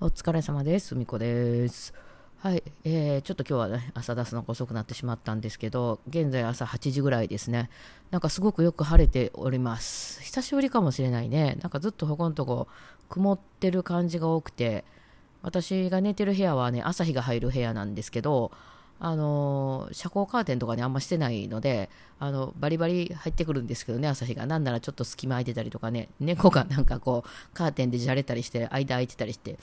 お疲れ様です。みこです。はい、えー、ちょっと今日はね、朝出すのが遅くなってしまったんですけど、現在朝8時ぐらいですね。なんかすごくよく晴れております。久しぶりかもしれないね。なんかずっとここのとこ曇ってる感じが多くて、私が寝てる部屋はね、朝日が入る部屋なんですけど、あの遮光カーテンとかね、あんましてないので、あの、バリバリ入ってくるんですけどね、朝日が。なんならちょっと隙間空いてたりとかね、猫がなんかこう、カーテンでじゃれたりして、間空いてたりして、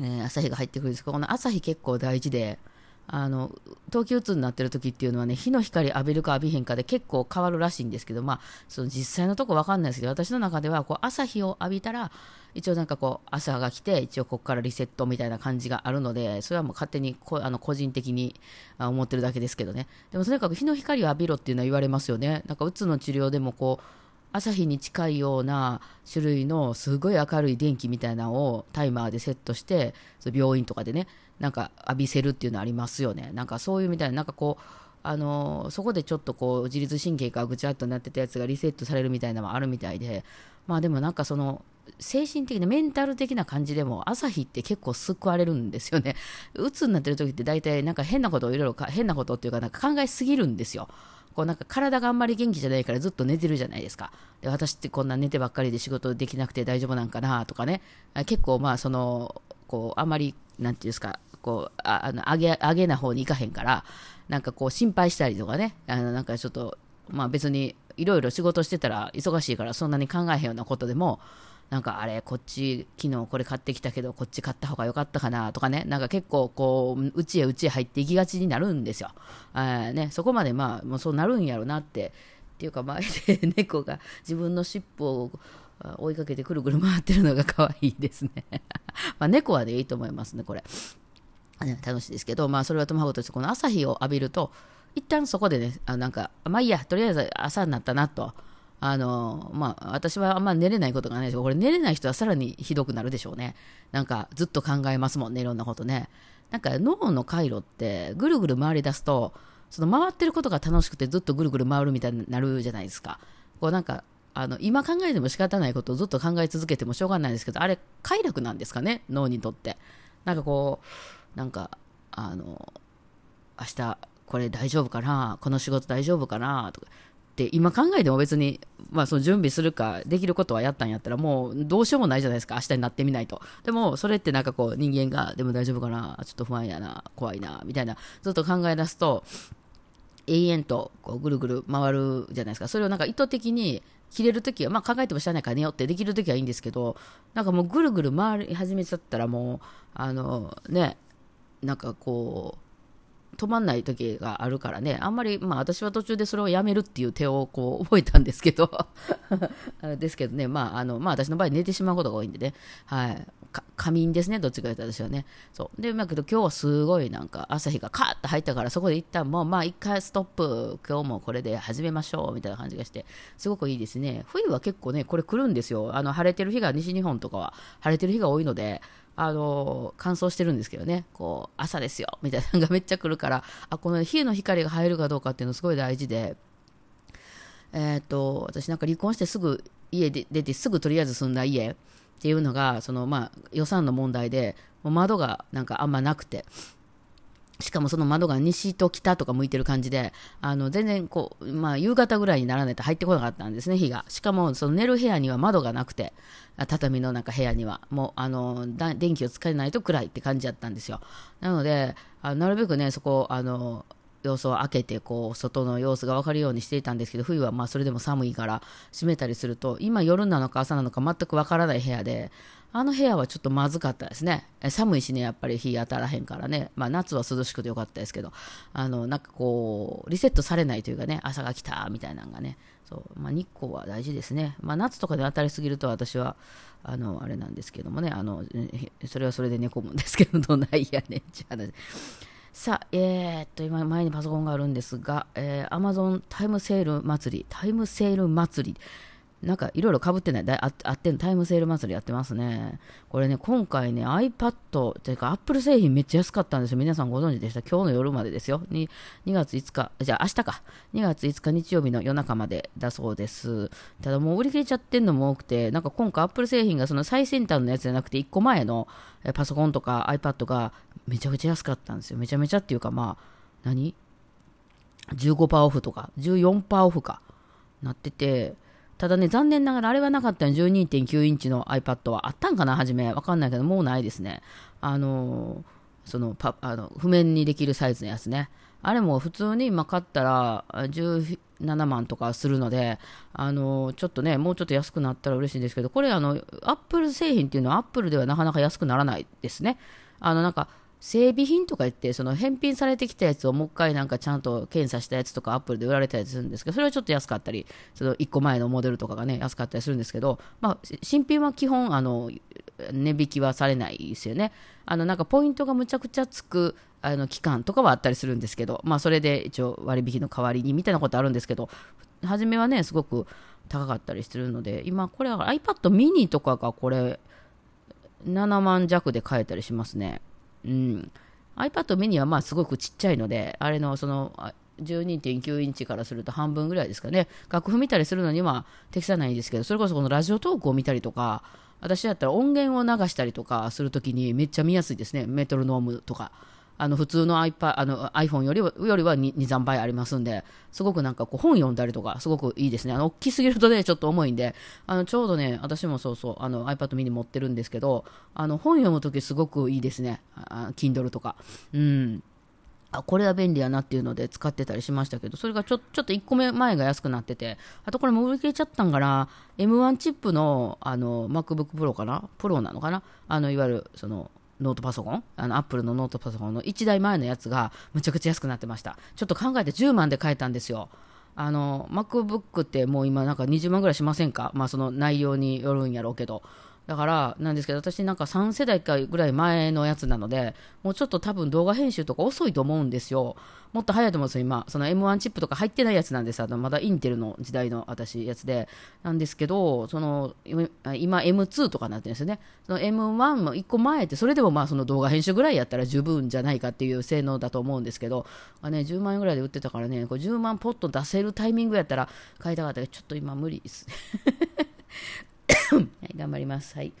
えー、朝日が入ってくるんですけど、この朝日結構大事で、あの冬季うつになってる時っていうのはね、日の光浴びるか浴びへんかで結構変わるらしいんですけど、まあ、その実際のとこ分かんないですけど、私の中ではこう朝日を浴びたら、一応なんかこう朝が来て、一応ここからリセットみたいな感じがあるので、それはもう勝手にこあの個人的に思ってるだけですけどね。でもとにかく日の光を浴びろっていうのは言われますよね。なんかうつの治療でもこう、朝日に近いような種類のすごい明るい電気みたいなのをタイマーでセットして病院とかでねなんか浴びせるっていうのありますよねなんかそういうみたいななんかこうあのそこでちょっとこう自律神経がぐちゃっとなってたやつがリセットされるみたいなのもあるみたいでまあでもなんかその精神的なメンタル的な感じでも朝日って結構救われるんですよね。鬱になってる時って大体なんか変なことをいろいろ変なことっていうかなんか考えすぎるんですよ。こうなんか体があんまり元気じゃないからずっと寝てるじゃないですか。で、私ってこんな寝てばっかりで仕事できなくて大丈夫なんかなとかね。結構まあその、こう、あんまり、なんていうんですか、こう、ああの、上げ、上げな方に行かへんから、なんかこう心配したりとかね、あの、なんかちょっと、まあ別にいろいろ仕事してたら忙しいからそんなに考えへんようなことでも、なんかあれ、こっち、昨日これ買ってきたけど、こっち買った方が良かったかなとかね、なんか結構、こう、うちへうちへ入っていきがちになるんですよ。あね、そこまでまあ、もうそうなるんやろなって、っていうか、前で猫が自分の尻尾を追いかけてくるくる回ってるのが可愛いですね。ま、猫はでいいと思いますね、これ。楽しいですけど、まあ、それはともかくとして、この朝日を浴びると、一旦そこでね、あなんか、まあいいや、とりあえず朝になったなと。あの、まあ、私はあんま寝れないことがないですけど、これ寝れない人はさらにひどくなるでしょうね。なんか、ずっと考えますもんね、いろんなことね。なんか、脳の回路って、ぐるぐる回り出すと、その回ってることが楽しくてずっとぐるぐる回るみたいになるじゃないですか。こうなんか、あの、今考えても仕方ないことをずっと考え続けてもしょうがないですけど、あれ、快楽なんですかね、脳にとって。なんかこう、なんか、あの、明日、これ大丈夫かな？この仕事大丈夫かな？とか、って今考えても別に、まあ、その準備するかできることはやったんやったらもうどうしようもないじゃないですか。明日になってみないと。でもそれってなんかこう人間がでも大丈夫かな？ちょっと不安やな。怖いな。みたいな。ずっと考え出すと永遠とこうぐるぐる回るじゃないですか。それをなんか意図的に切れるときは、まあ、考えてもしゃあないから寝よってできるときはいいんですけどなんかもうぐるぐる回り始めちゃったらもうあのねなんかこう止まんない時があるからね、あんまり、まあ私は途中でそれをやめるっていう手をこう覚えたんですけど ですけどね、まああの、まあ私の場合寝てしまうことが多いんでね、はい。仮眠ですね、どっちか言ったら私はね。そう。で、まあけど今日はすごいなんか朝日がカーッと入ったから、そこで一旦もうまあ一回ストップ、今日もこれで始めましょう、みたいな感じがして、すごくいいですね。冬は結構ね、これ来るんですよ。あの、晴れてる日が西日本とかは晴れてる日が多いので、あの乾燥してるんですけどね、こう朝ですよみたいなのがめっちゃ来るから、あこの日の光が入るかどうかっていうのすごい大事で、えー、と私なんか離婚してすぐ家で出てすぐとりあえず住んだ家っていうのがその、まあ、予算の問題でもう窓がなんかあんまなくて。しかもその窓が西と北とか向いてる感じで、あの、全然こう、まあ、夕方ぐらいにならないと入ってこなかったんですね、日が。しかも、その寝る部屋には窓がなくて、畳のなんか部屋には、もう、あの、電気を使えないと暗いって感じだったんですよ。なので、あなるべくね、そこ、あの、様子を開けて、こう、外の様子が分かるようにしていたんですけど、冬はまあそれでも寒いから閉めたりすると、今夜なのか朝なのか全く分からない部屋で、あの部屋はちょっとまずかったですね。寒いしね、やっぱり日当たらへんからね。まあ夏は涼しくてよかったですけど、あの、なんかこう、リセットされないというかね、朝が来たみたいなのがね、そう、まあ日光は大事ですね。まあ夏とかで当たりすぎると私は、あの、あれなんですけどもね、あの、それはそれで寝込むんですけど、ど ないやねんち話。さあ、えー、っと、今前にパソコンがあるんですが、えー、Amazon タイムセール祭り、タイムセール祭り、なんかいろいろかぶってないあってんタイムセール祭りやってますね。これね、今回ね、iPad、というか Apple 製品めっちゃ安かったんですよ。皆さんご存知でした？今日の夜までですよ。2, 2月5日、じゃあ明日か。2月5日日曜日の夜中までだそうです。ただもう売り切れちゃってんのも多くて、なんか今回 Apple 製品がその最先端のやつじゃなくて1個前のパソコンとか iPad がめちゃくちゃ安かったんですよ。めちゃめちゃっていうかまあ、何 ?15% オフとか、14%オフか。なってて、ただね、残念ながらあれはなかったの、12.9インチの iPad はあったんかな、初め。わかんないけど、もうないですね。あのそのパあの譜面にできるサイズのやつね。あれも普通に今買ったら17万とかするので、あのちょっとね、もうちょっと安くなったら嬉しいんですけど、これあの、アップル製品っていうのはアップルではなかなか安くならないですね。あのなんか整備品とか言って、その返品されてきたやつをもう一回なんかちゃんと検査したやつとかアップルで売られたりするんですけど、それはちょっと安かったり、その1個前のモデルとかがね、安かったりするんですけど、まあ、新品は基本、あの、値引きはされないですよね。あの、なんかポイントがむちゃくちゃつく、あの、期間とかはあったりするんですけど、まあ、それで一応割引の代わりにみたいなことあるんですけど、初めはね、すごく高かったりするので、今、これ iPad mini とかがこれ、7万弱で買えたりしますね。うん。iPad mini はまあすごくちっちゃいので、あれのその12.9インチからすると半分ぐらいですかね。楽譜見たりするのには適さないんですけど、それこそこのラジオトークを見たりとか、私だったら音源を流したりとかするときにめっちゃ見やすいですね。メトロノームとか。あの普通の iPad あの iPhone よりはよりは 2, 2、3倍ありますんで、すごくなんかこう本読んだりとか、すごくいいですね。あの大きすぎるとね、ちょっと重いんで、あのちょうどね、私もそうそう、あの iPad mini 持ってるんですけど、あの本読むときすごくいいですね。あ Kindle とか。うん。あ、これは便利やなっていうので使ってたりしましたけど、それがちょちょっと1個目前が安くなってて、あとこれも売り切れちゃったんかな、M1 チップのあの MacBook Pro かな、プロなのかな、あのいわゆるそのノートパソコン？あの、アップルのノートパソコンの1台前のやつがむちゃくちゃ安くなってました。ちょっと考えて10万で買えたんですよ。あの、MacBook ってもう今なんか20万ぐらいしませんか？まあその内容によるんやろうけど。だから、なんですけど、私なんか3世代かぐらい前のやつなので、もうちょっと多分動画編集とか遅いと思うんですよ。もっと早いと思うんですよ、今。その M1 チップとか入ってないやつなんです。あのまだインテルの時代の私やつで。なんですけど、その、今 M2 とかなってるんですよね。その M1 も1個前って、それでもまあその動画編集ぐらいやったら十分じゃないかっていう性能だと思うんですけど、あね、10万円ぐらいで売ってたからね、これ10万ポッと出せるタイミングやったら買いたかったけど、ちょっと今無理です。頑張ります。はい。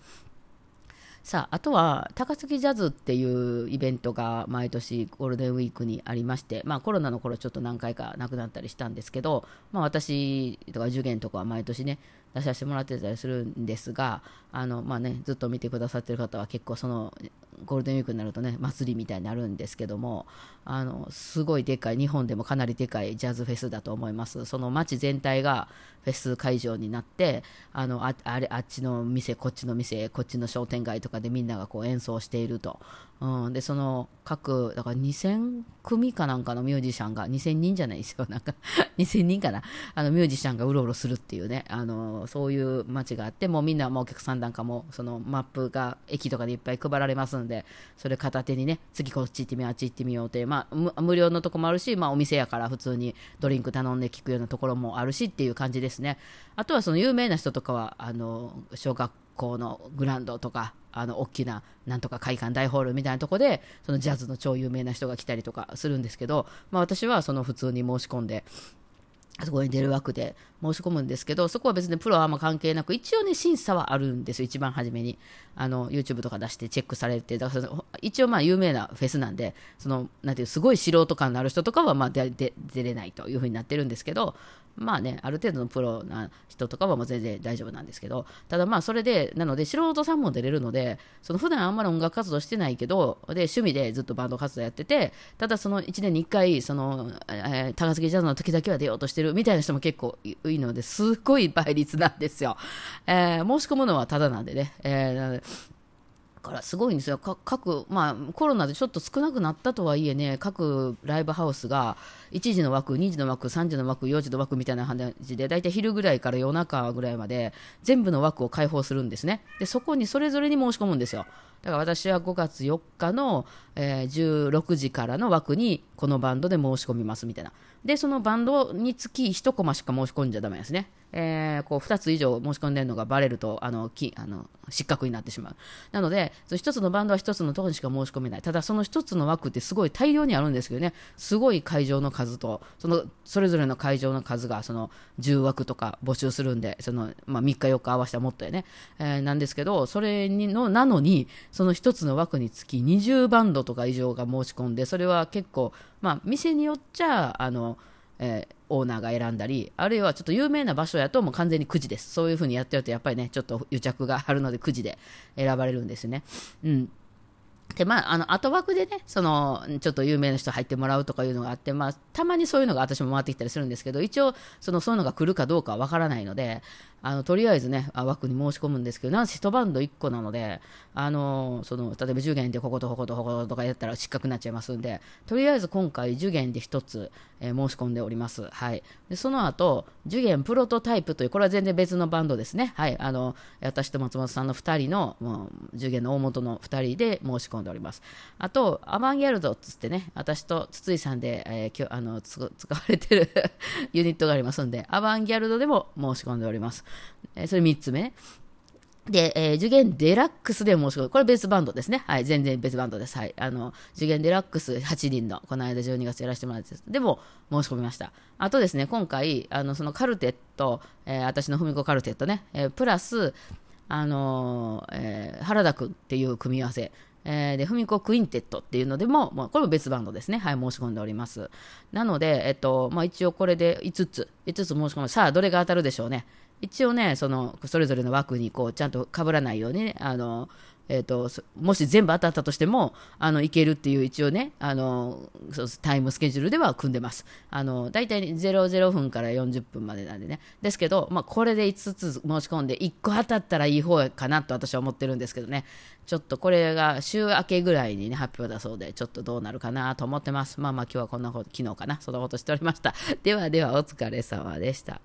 さあ、あとは、高槻ジャズっていうイベントが毎年ゴールデンウィークにありまして、まあコロナの頃ちょっと何回かなくなったりしたんですけど、まあ私とか受験とかは毎年ね、出させてもらってたりするんですが、あの、まあね、ずっと見てくださってる方は結構そのゴールデンウィークになるとね、祭りみたいになるんですけども、あの、すごいでかい、日本でもかなりでかいジャズフェスだと思います。その街全体がフェス会場になって、あの、ああれ、あっちの店、こっちの店、こっちの商店街とかでみんながこう演奏していると。うん、で、その各、だから2000組かなんかのミュージシャンが、2000人じゃないですよ、なんか 2000人かな、あのミュージシャンがうろうろするっていうね、あの、そういう街があって、もうみんなもうお客さんなんかも、そのマップが駅とかでいっぱい配られますんで、それ片手にね、次こっち行ってみよう、あっち行ってみようって、まあ、無料のとこもあるし、まあお店やから普通にドリンク頼んで聞くようなところもあるしっていう感じですね。あとはその有名な人とかは、あの、小学校のグランドとか、あの大きななんとか会館大ホールみたいなとこでそのジャズの超有名な人が来たりとかするんですけど、まあ、私はその普通に申し込んでそこに出る枠で申し込むんですけど、そこは別にプロはあんま関係なく、一応ね、審査はあるんですよ、一番初めに。あの、YouTube とか出してチェックされて、だから一応まあ有名なフェスなんで、その、なんていう、すごい素人感のある人とかはまあ出れないというふうになってるんですけど、まあね、ある程度のプロな人とかはもう全然大丈夫なんですけど、ただまあそれで、なので素人さんも出れるので、その普段あんまり音楽活動してないけど、で、趣味でずっとバンド活動やってて、ただその1年に1回、その、えー、高槻ジャズの時だけは出ようとしてるみたいな人も結構いいので、すっごい倍率なんですよ。えー、申し込むのはただなんでね、えー、からすごいんですよ、各、まあ、コロナでちょっと少なくなったとはいえね、各ライブハウスが1時の枠、2時の枠、3時の枠、4時の枠みたいな感じで、大体昼ぐらいから夜中ぐらいまで、全部の枠を開放するんですね。で、そこにそれぞれに申し込むんですよ。だから私は5月4日の、えー、16時からの枠にこのバンドで申し込みますみたいな。で、そのバンドにつき1コマしか申し込んじゃダメですね。えー、こう2つ以上申し込んでるのがバレるとあのきあの失格になってしまう。なので、そ1つのバンドは1つのところにしか申し込めない。ただ、その1つの枠ってすごい大量にあるんですけどね、すごい会場の数と、そのそれぞれの会場の数がその10枠とか募集するんで、そのまあ、3日、4日合わせたらもっとやね、えー、なんですけど、それにのなのに、その1つの枠につき20バンドとか以上が申し込んで、それは結構、まあ、店によっちゃ、あの、えー、オーナーが選んだり、あるいはちょっと有名な場所やともう完全にくじです。そういうふうにやってるとやっぱりね、ちょっと癒着があるのでくじで選ばれるんですね。うん。で、まあ、あの、後枠でね、その、ちょっと有名な人入ってもらうとかいうのがあって、まあ、たまにそういうのが私も回ってきたりするんですけど、一応、その、そういうのが来るかどうかはわからないので、あの、とりあえずね、枠に申し込むんですけど、なんせ一バンド1個なので、あの、その、例えば10元でこことこことこことかやったら失格になっちゃいますんで、とりあえず今回10元で1つ、えー、申し込んでおります。はい。で、その後、10元プロトタイプという、これは全然別のバンドですね。はい。あの、私と松本さんの2人の、もう、10元の大元の2人で申し込込んでおります。あと、アバンギャルドっつってね、私と筒井さんで、えー、きょあの使われてる ユニットがありますんで、アバンギャルドでも申し込んでおります。えそれ3つ目。で、えー、受験デラックスで申し込む。これ別バンドですね。はい、全然別バンドです。はい。あの、受験デラックス8人の、この間12月やらせてもらって、でも申し込みました。あとですね、今回、あの、そのカルテット、えー、私のふみこカルテットね、えー、プラス、あのえー、原田くんっていう組み合わせ。えー、で、ふみこクインテットっていうのでも、まあ、これも別バンドですね。はい、申し込んでおります。なので、えっと、まあ、一応これで5つ、5つ申し込む。さあ、どれが当たるでしょうね。一応ね、その、それぞれの枠にこう、ちゃんと被らないように、ね、あの、えーと、もし全部当たったとしてもあのいけるっていう一応ねあのタイムスケジュールでは組んでます。あの大体00分から40分までなんでね。ですけど、まあ、これで5つ申し込んで1個当たったらいい方かなと私は思ってるんですけどね。ちょっとこれが週明けぐらいにね発表だそうでちょっとどうなるかなと思ってます。まあまあ今日はこんなこと昨日かなそんなことしておりました。ではではお疲れ様でした。